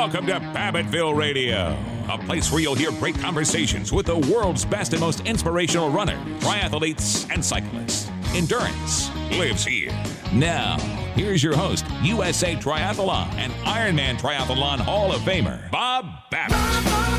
Welcome to Babbittville Radio, a place where you'll hear great conversations with the world's best and most inspirational runners, triathletes, and cyclists. Endurance lives here. Now, here's your host, USA Triathlon and Ironman Triathlon Hall of Famer, Bob Babbitt.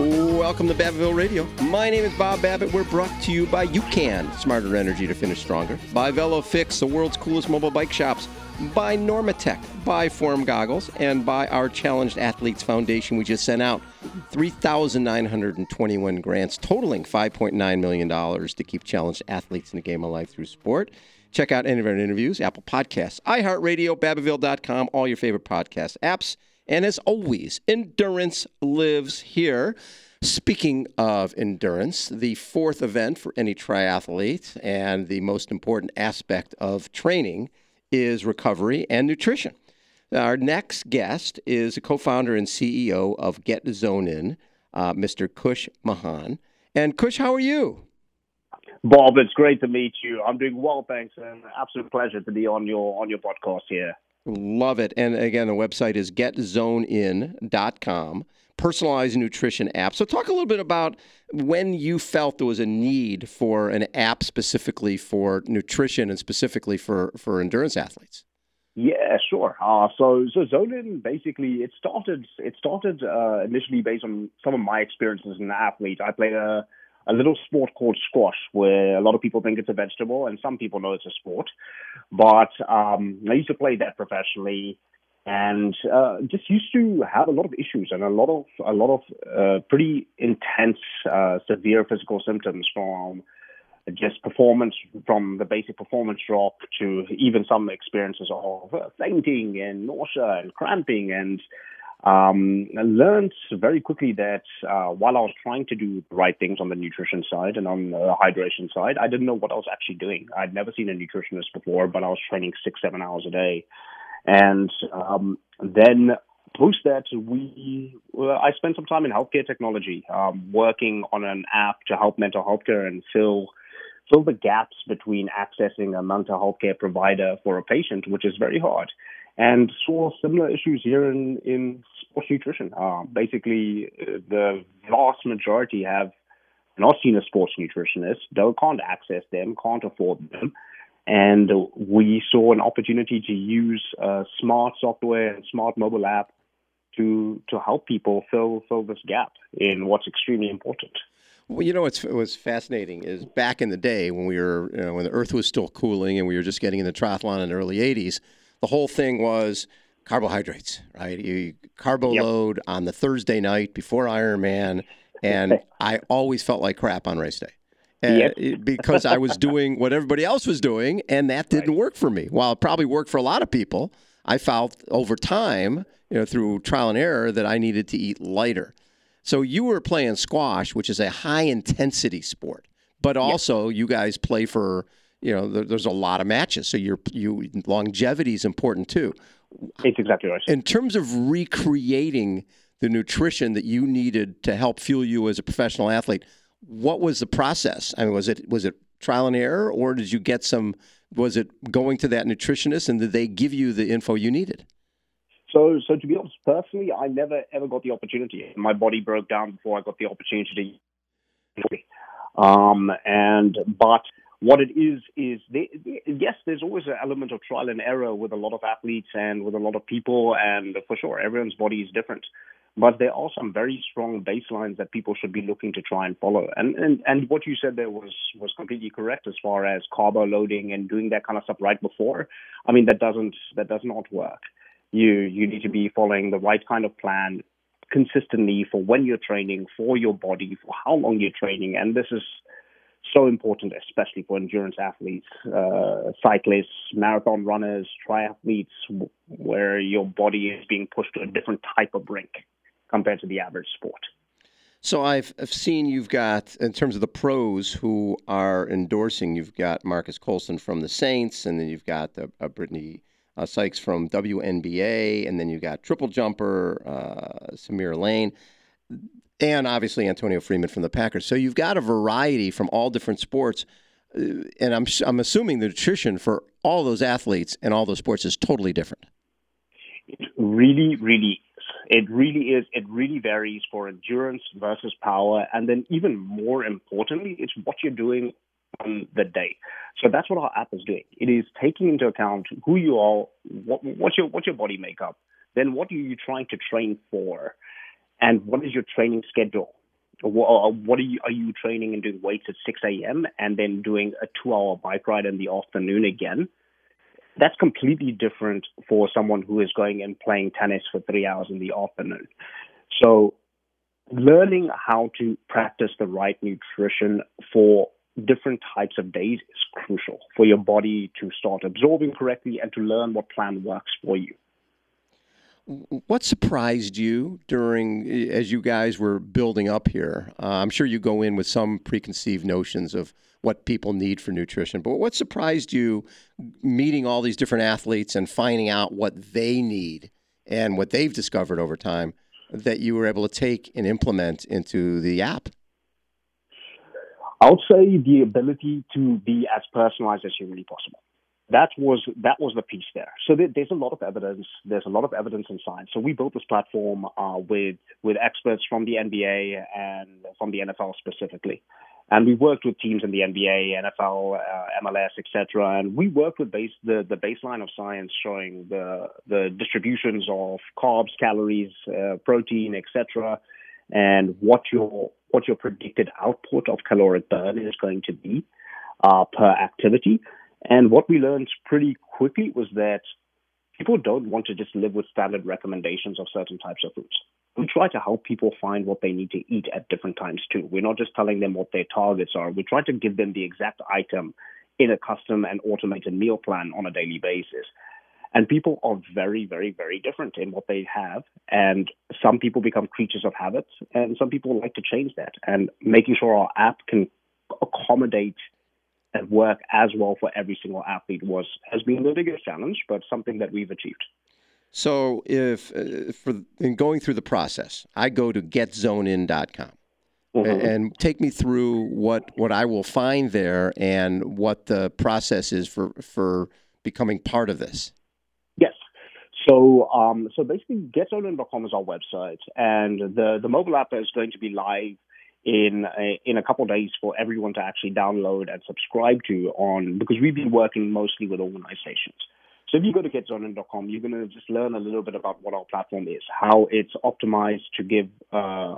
Welcome to Babbittville Radio. My name is Bob Babbitt. We're brought to you by UCAN, smarter energy to finish stronger, by VeloFix, the world's coolest mobile bike shops, by Normatech, by Form Goggles, and by our Challenged Athletes Foundation. We just sent out 3,921 grants, totaling $5.9 million to keep challenged athletes in the game of life through sport. Check out any of our interviews, Apple Podcasts, iHeartRadio, Babbittville.com, all your favorite podcast apps. And as always, endurance lives here. Speaking of endurance, the fourth event for any triathlete and the most important aspect of training is recovery and nutrition. Our next guest is a co founder and CEO of Get Zone In, uh, Mr. Kush Mahan. And Kush, how are you? Bob, it's great to meet you. I'm doing well, thanks, and absolute pleasure to be on your on your podcast here. Love it. And again, the website is getzonein.com, personalized nutrition app. So, talk a little bit about when you felt there was a need for an app specifically for nutrition and specifically for, for endurance athletes. Yeah, sure. Uh, so, so ZoneIN basically it started. It started uh, initially based on some of my experiences as an athlete. I played a a little sport called squash, where a lot of people think it's a vegetable, and some people know it's a sport. But um, I used to play that professionally, and uh, just used to have a lot of issues and a lot of a lot of uh, pretty intense, uh, severe physical symptoms from just performance, from the basic performance drop to even some experiences of fainting and nausea and cramping and um, I learned very quickly that uh, while I was trying to do the right things on the nutrition side and on the hydration side, I didn't know what I was actually doing. I'd never seen a nutritionist before, but I was training six, seven hours a day. And um, then post that, we I spent some time in healthcare technology, um, working on an app to help mental health care and fill fill the gaps between accessing a mental health care provider for a patient, which is very hard and saw similar issues here in, in sports nutrition. Uh, basically, the vast majority have not seen a sports nutritionist, they can't access them, can't afford them. And we saw an opportunity to use uh, smart software and smart mobile app to to help people fill fill this gap in what's extremely important. Well, you know what's was fascinating is back in the day when we were you know, when the Earth was still cooling and we were just getting in the triathlon in the early '80s the whole thing was carbohydrates, right? You carbo yep. load on the Thursday night before Ironman, and I always felt like crap on race day. Uh, yep. because I was doing what everybody else was doing, and that didn't right. work for me. While it probably worked for a lot of people, I felt over time, you know, through trial and error, that I needed to eat lighter. So you were playing squash, which is a high intensity sport, but also yep. you guys play for you know, there, there's a lot of matches. So your you longevity is important too. It's exactly right. In terms of recreating the nutrition that you needed to help fuel you as a professional athlete, what was the process? I mean, was it was it trial and error, or did you get some? Was it going to that nutritionist, and did they give you the info you needed? So, so to be honest, personally, I never ever got the opportunity. My body broke down before I got the opportunity. Um, and but what it is is they, they, yes, there's always an element of trial and error with a lot of athletes and with a lot of people, and for sure, everyone's body is different. But there are some very strong baselines that people should be looking to try and follow. And and, and what you said there was was completely correct as far as carbo loading and doing that kind of stuff right before. I mean that doesn't that does not work. You you need to be following the right kind of plan consistently for when you're training, for your body, for how long you're training, and this is so important, especially for endurance athletes, uh, cyclists, marathon runners, triathletes, where your body is being pushed to a different type of brink compared to the average sport. So I've, I've seen you've got, in terms of the pros who are endorsing, you've got Marques Colston from the Saints, and then you've got uh, Brittney uh, Sykes from WNBA, and then you've got triple jumper uh, Samir Lane and obviously Antonio Freeman from the Packers. So you've got a variety from all different sports, uh, and I'm I'm assuming the nutrition for all those athletes and all those sports is totally different. It really, really. It really is. It really varies for endurance versus power. And then, even more importantly, it's what you're doing on the day. So that's what our app is doing. It is taking into account who you are, what, what's your what's your body makeup, then what are you trying to train for, and what is your training schedule. Uh, what are you are you training and doing weights at 6 a.m. and then doing a two-hour bike ride in the afternoon again? That's completely different for someone who is going and playing tennis for three hours in the afternoon. So, learning how to practice the right nutrition for different types of days is crucial for your body to start absorbing correctly and to learn what plan works for you. What surprised you during, as you guys were building up here? Uh, I'm sure you go in with some preconceived notions of what people need for nutrition, but what surprised you meeting all these different athletes and finding out what they need and what they've discovered over time that you were able to take and implement into the app? I would say the ability to be as personalized as humanly possible. That was that was the piece there. So there, there's a lot of evidence. There's a lot of evidence in science. So we built this platform uh, with with experts from the NBA and from the NFL specifically, and we worked with teams in the NBA, NFL, uh, MLS, etc. And we worked with base the the baseline of science showing the the distributions of carbs, calories, uh, protein, etc and what your what your predicted output of caloric burn is going to be uh, per activity. And what we learned pretty quickly was that people don't want to just live with standard recommendations of certain types of foods. We try to help people find what they need to eat at different times too. We're not just telling them what their targets are. We try to give them the exact item in a custom and automated meal plan on a daily basis. And people are very, very, very different in what they have. And some people become creatures of habit, and some people like to change that. And making sure our app can accommodate and work as well for every single athlete was has been the biggest challenge, but something that we've achieved. So, if uh, for in going through the process, I go to getzonein.com. Mm-hmm. And take me through what, what I will find there and what the process is for, for becoming part of this. Yes. So, um, so basically, getzonein.com is our website, and the the mobile app is going to be live in a, in a couple days for everyone to actually download and subscribe to on because we've been working mostly with organizations. So if you go to getzonein.com, you're going to just learn a little bit about what our platform is, how it's optimized to give uh,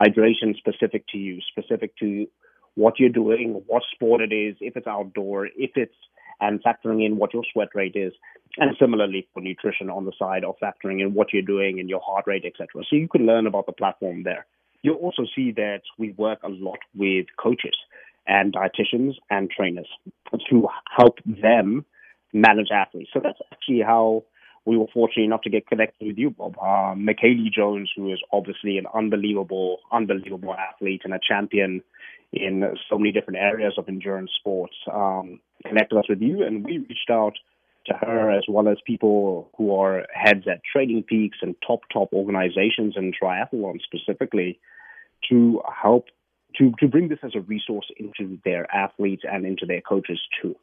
hydration specific to you, specific to what you're doing, what sport it is, if it's outdoor, if it's and factoring in what your sweat rate is. And similarly for nutrition on the side of factoring in what you're doing and your heart rate, etc. So you can learn about the platform there. You'll also see that we work a lot with coaches and dietitians and trainers to help them manage athletes. So that's actually how we were fortunate enough to get connected with you, Bob. Uh, Michellie Jones, who is obviously an unbelievable, unbelievable athlete and a champion in so many different areas of endurance sports, um, connected us with you, and we reached out to her as well as people who are heads at Training Peaks and top top organizations and triathlon specifically to help to to bring this as a resource into their athletes and into their coaches too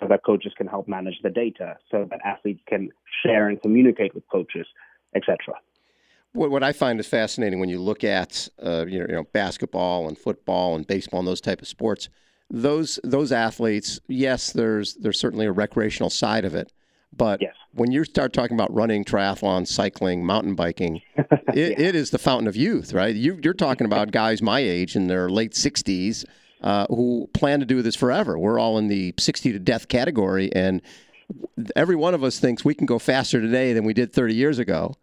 so that coaches can help manage the data so that athletes can share and communicate with coaches etc what, what I find is fascinating when you look at uh, you, know, you know basketball and football and baseball and those type of sports those those athletes, yes, there's there's certainly a recreational side of it, but yes. when you start talking about running, triathlon, cycling, mountain biking, it, yeah. it is the fountain of youth, right? You, are talking about guys my age in their late 60s uh, who plan to do this forever. We're all in the 60 to death category, and every one of us thinks we can go faster today than we did 30 years ago.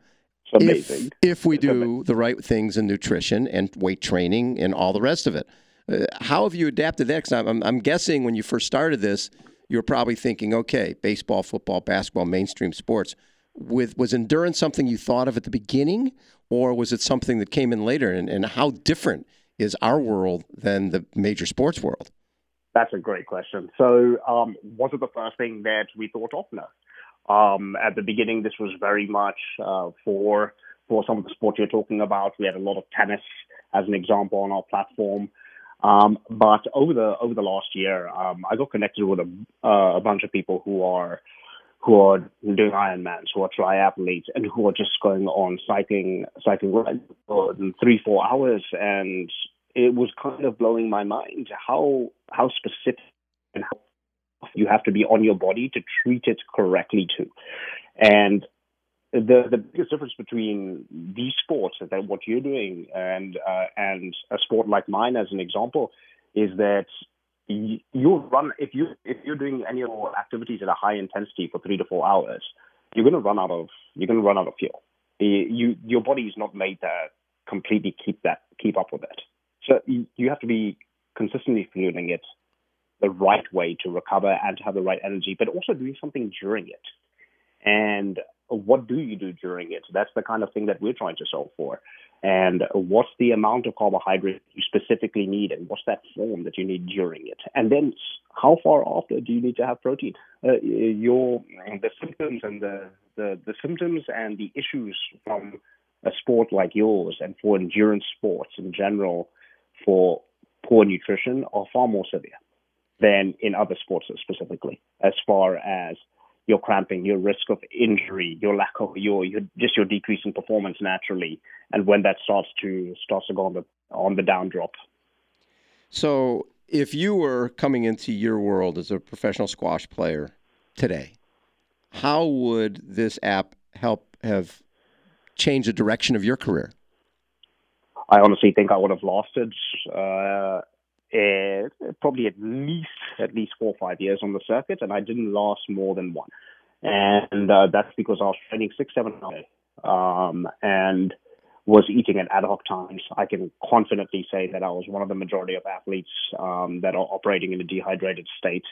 If, if we do the right things in nutrition and weight training and all the rest of it. Uh, how have you adapted that? Because I'm, I'm guessing when you first started this, you were probably thinking, okay, baseball, football, basketball, mainstream sports. With was endurance something you thought of at the beginning, or was it something that came in later? And, and how different is our world than the major sports world? That's a great question. So, um, was it the first thing that we thought of? No. Um, at the beginning, this was very much uh, for for some of the sports you're talking about. We had a lot of tennis as an example on our platform. Um, but over the over the last year, um, I got connected with a, uh, a bunch of people who are who are doing Ironmans, who are triathletes, and who are just going on cycling cycling for three four hours, and it was kind of blowing my mind how how specific and how you have to be on your body to treat it correctly too, and the the biggest difference between these sports that what you're doing and uh, and a sport like mine as an example is that you run if you if you're doing any of your activities at a high intensity for three to four hours, you're going to run out of you're going to run out of fuel. You your body is not made to completely keep that keep up with it. So you have to be consistently fueling it the right way to recover and to have the right energy, but also doing something during it. And what do you do during it? That's the kind of thing that we're trying to solve for. And what's the amount of carbohydrate you specifically need and what's that form that you need during it? And then how far after do you need to have protein? Uh, your the symptoms and the, the the symptoms and the issues from a sport like yours and for endurance sports in general for poor nutrition are far more severe than in other sports specifically as far as your cramping, your risk of injury, your lack of your, your just your decrease in performance naturally, and when that starts to starts to go on the on the down drop. So, if you were coming into your world as a professional squash player today, how would this app help have changed the direction of your career? I honestly think I would have lasted uh, uh, probably at least at least four or five years on the circuit, and I didn't last more than one. And uh, that's because I was training six, seven hours um, and was eating at ad hoc times. I can confidently say that I was one of the majority of athletes um, that are operating in a dehydrated state.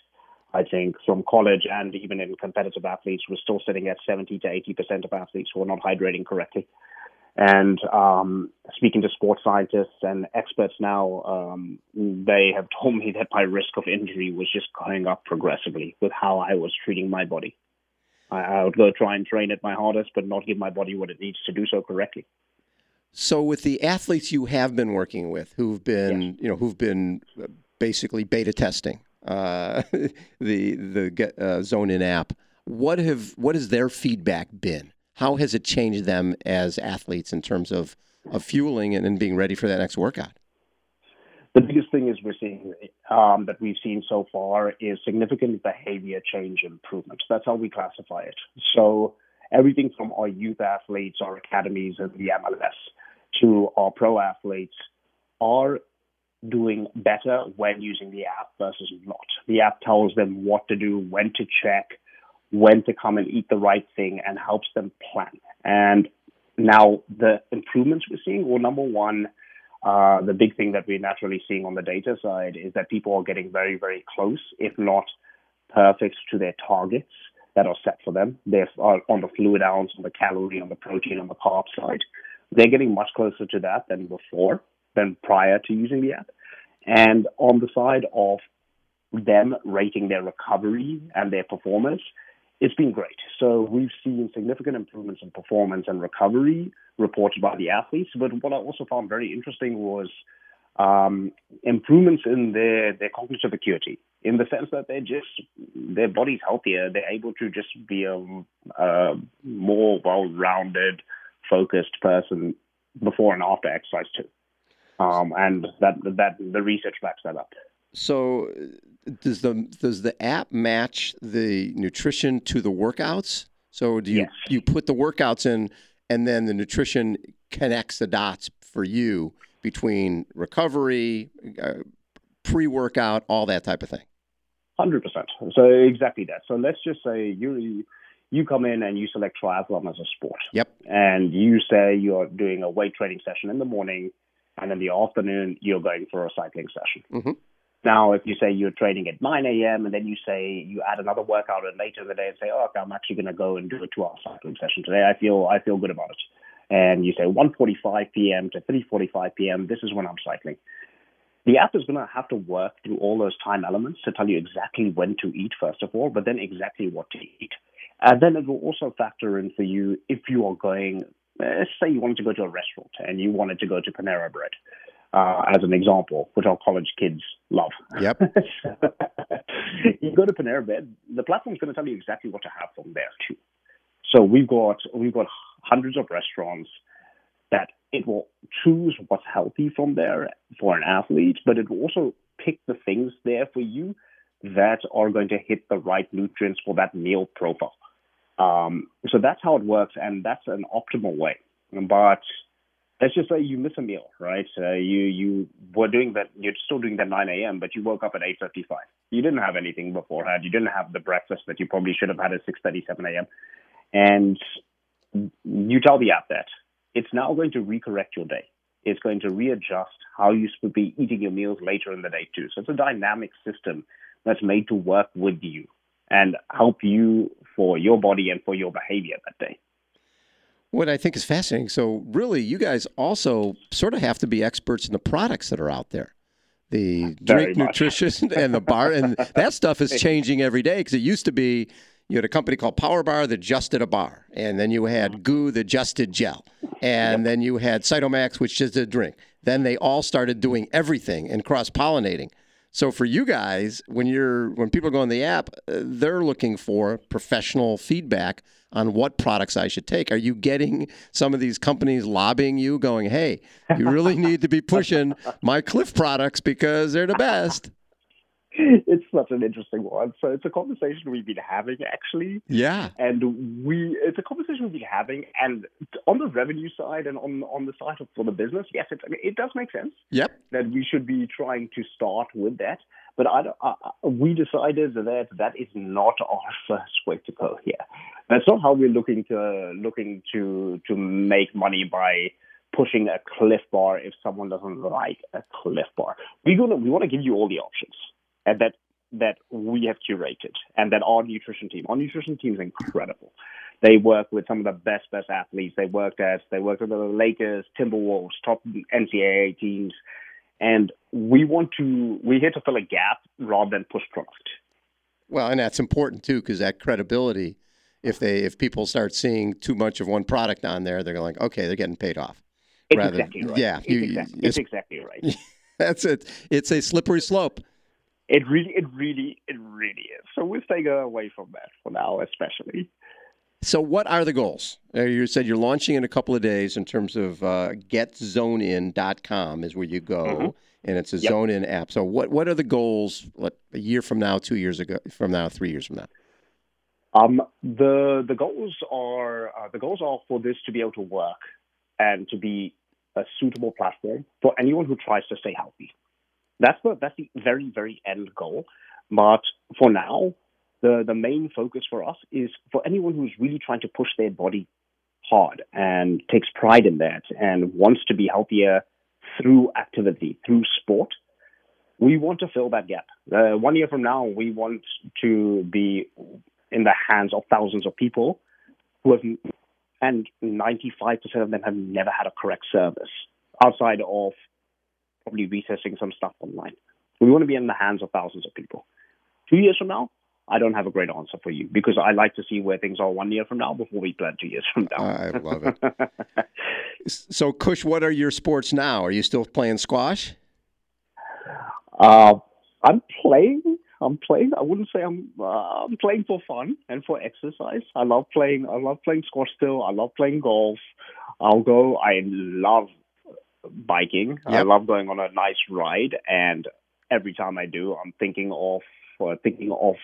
I think from college and even in competitive athletes, we're still sitting at 70 to 80 percent of athletes who are not hydrating correctly. And um, speaking to sports scientists and experts now, um, they have told me that my risk of injury was just going up progressively with how I was treating my body. I, I would go try and train at my hardest, but not give my body what it needs to do so correctly. So, with the athletes you have been working with, who've been, yes. you know, who've been uh, basically beta testing uh, the the uh, Zone In app, what have what has their feedback been? How has it changed them as athletes in terms of, of fueling and, and being ready for that next workout? The biggest thing is we're seeing um, that we've seen so far is significant behavior change improvements. That's how we classify it. So everything from our youth athletes, our academies, and the MLS to our pro athletes are doing better when using the app versus not. The app tells them what to do, when to check, when to come and eat the right thing and helps them plan. And now the improvements we're seeing, well, number one, uh, the big thing that we're naturally seeing on the data side is that people are getting very, very close, if not perfect, to their targets that are set for them. They're on the fluid ounce, on the calorie, on the protein, on the carb side. They're getting much closer to that than before, than prior to using the app. And on the side of them rating their recovery and their performance, it's been great. So we've seen significant improvements in performance and recovery reported by the athletes. But what I also found very interesting was um, improvements in their, their cognitive acuity, in the sense that they're just their body's healthier. They're able to just be a, a more well-rounded, focused person before and after exercise too. Um, and that that the research backs that up. So, does the does the app match the nutrition to the workouts? So, do you yes. you put the workouts in, and then the nutrition connects the dots for you between recovery, uh, pre-workout, all that type of thing. Hundred percent. So exactly that. So let's just say you you come in and you select triathlon as a sport. Yep. And you say you're doing a weight training session in the morning, and in the afternoon you're going for a cycling session. Mm-hmm. Now, if you say you're training at 9 a.m. and then you say you add another workout later in the day and say, oh, okay, I'm actually going to go and do a two-hour cycling session today. I feel I feel good about it. And you say 1:45 p.m. to 3:45 p.m. This is when I'm cycling. The app is going to have to work through all those time elements to tell you exactly when to eat, first of all, but then exactly what to eat. And then it will also factor in for you if you are going, let's say you wanted to go to a restaurant and you wanted to go to Panera Bread uh, as an example, which our college kids love. Yep. you go to Panera Bread, the platform's going to tell you exactly what to have from there too. So we've got we've got hundreds of restaurants that it will choose what's healthy from there for an athlete, but it will also pick the things there for you that are going to hit the right nutrients for that meal profile. Um, so that's how it works, and that's an optimal way. But let's just say you miss a meal, right? Uh, you you were doing that, you're still doing that 9 a.m., but you woke up at 8:55. You didn't have anything beforehand. You didn't have the breakfast that you probably should have had at 6:37 a.m. And you tell the app that it's now going to recorrect your day. It's going to readjust how you should be eating your meals later in the day too. So it's a dynamic system that's made to work with you and help you for your body and for your behavior that day. What I think is fascinating. So, really, you guys also sort of have to be experts in the products that are out there. The drink nutrition and the bar, and that stuff is changing every day because it used to be you had a company called Power Bar that just did a bar, and then you had uh-huh. GU that just did gel, and yep. then you had Cytomax which just did a drink. Then they all started doing everything and cross pollinating. So for you guys, when you're when people go on the app, uh, they're looking for professional feedback on what products I should take. Are you getting some of these companies lobbying you, going, "Hey, you really need to be pushing my Clif products because they're the best"? it's such an interesting one. So it's a conversation we've been having actually. Yeah. And we it's a conversation we've been having and on the revenue side and on on the side of for the business, yes, it it does make sense. Yep. That we should be trying to start with that. But I, I, we decided that that is not our first way to go here. That's not how we're looking to looking to to make money by pushing a Clif Bar if someone doesn't like a Clif Bar. We gonna we want to give you all the options and that that we have curated and that our nutrition team, our nutrition team is incredible. They work with some of the best, best athletes. They worked at, they worked with the Lakers, Timberwolves, top NCAA teams. And we want to, we're here to fill a gap rather than push product. Well, and that's important too, because that credibility, if they, if people start seeing too much of one product on there, they're going, okay, they're getting paid off. It's Rather, exactly right. Yeah. It's, you, exactly, it's, it's exactly right. That's it. It's a slippery slope. It really, it really, it really is. So we're staying away from that for now, especially. So, what are the goals? Uh, you said you're launching in a couple of days in terms of uh, getzonein.com is where you go, mm-hmm. and it's a yep. zone in app. So, what what are the goals? What a year from now, two years ago, from now, three years from now? Um, the the goals are uh, the goals are for this to be able to work and to be a suitable platform for anyone who tries to stay healthy. That's the that's the very very end goal. But for now, the the main focus for us is for anyone who's really trying to push their body hard and takes pride in that and wants to be healthier through activity, through sport. We want to fill that gap. Uh, one year from now, we want to be in the hands of thousands of people who have, and 95% of them have never had a correct service outside of probably researching some stuff online. We want to be in the hands of thousands of people. Two years from now, I don't have a great answer for you because I like to see where things are one year from now before we plan two years from now. I love it. so, Kush, what are your sports now? Are you still playing squash? Uh, I'm playing. I'm playing. I wouldn't say I'm. Uh, I'm playing for fun and for exercise. I love playing. I love playing squash still. I love playing golf. I'll go. I love biking. Yep. I love going on a nice ride, and every time I do, I'm thinking of uh, thinking of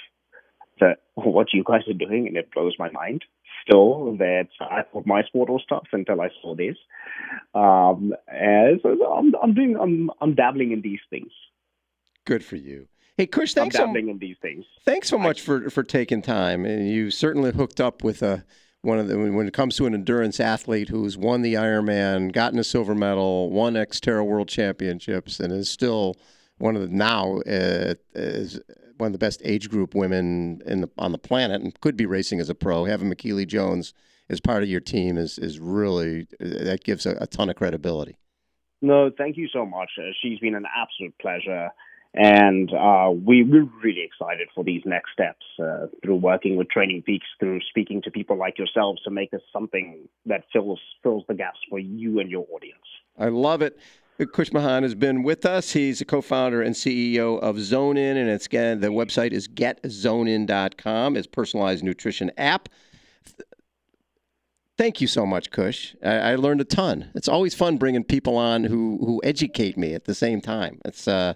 the, what you guys are doing, and it blows my mind. Still, that I thought my sport was tough until I saw this. Um, and so I'm, I'm doing, I'm, I'm dabbling in these things. Good for you. Hey, Kush, thanks I'm dabbling so, in these things. Thanks so much I, for for taking time, and you certainly hooked up with a one of the when it comes to an endurance athlete who's won the Ironman, gotten a silver medal, won Xterra World Championships, and is still one of the now uh, is one of the best age group women in the on the planet, and could be racing as a pro. Having Michellie Jones as part of your team is is really that gives a, a ton of credibility. No, thank you so much. Uh, she's been an absolute pleasure. And uh, we, we're really excited for these next steps uh, through working with Training Peaks, through speaking to people like yourselves to make this something that fills fills the gaps for you and your audience. I love it. Kush Mahan has been with us. He's a co-founder and CEO of Zone In, and it's again the website is getzonein.com. It's personalized nutrition app. Thank you so much, Kush. I, I, learned a ton. It's always fun bringing people on who who educate me at the same time. It's uh,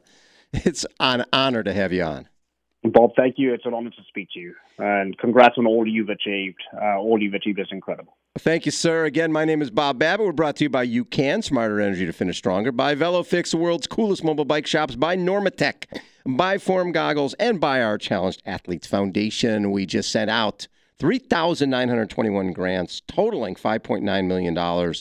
it's an honor to have you on. Bob, thank you. It's an honor to speak to you. And congrats on all you've achieved. Uh, all you've achieved is incredible. Thank you, sir. Again, my name is Bob Babbitt. We're brought to you by UCAN, Smarter Energy to Finish Stronger, by VeloFix, the world's coolest mobile bike shops, by Normatech, by Form Goggles, and by our Challenged Athletes Foundation. We just sent out 3,921 grants totaling $5.9 million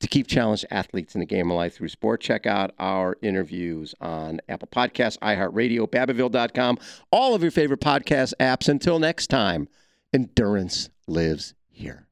to keep challenged athletes in the game of life through sport. Check out our interviews on Apple Podcasts, iHeartRadio, Babbittville.com, all of your favorite podcast apps. Until next time, endurance lives here.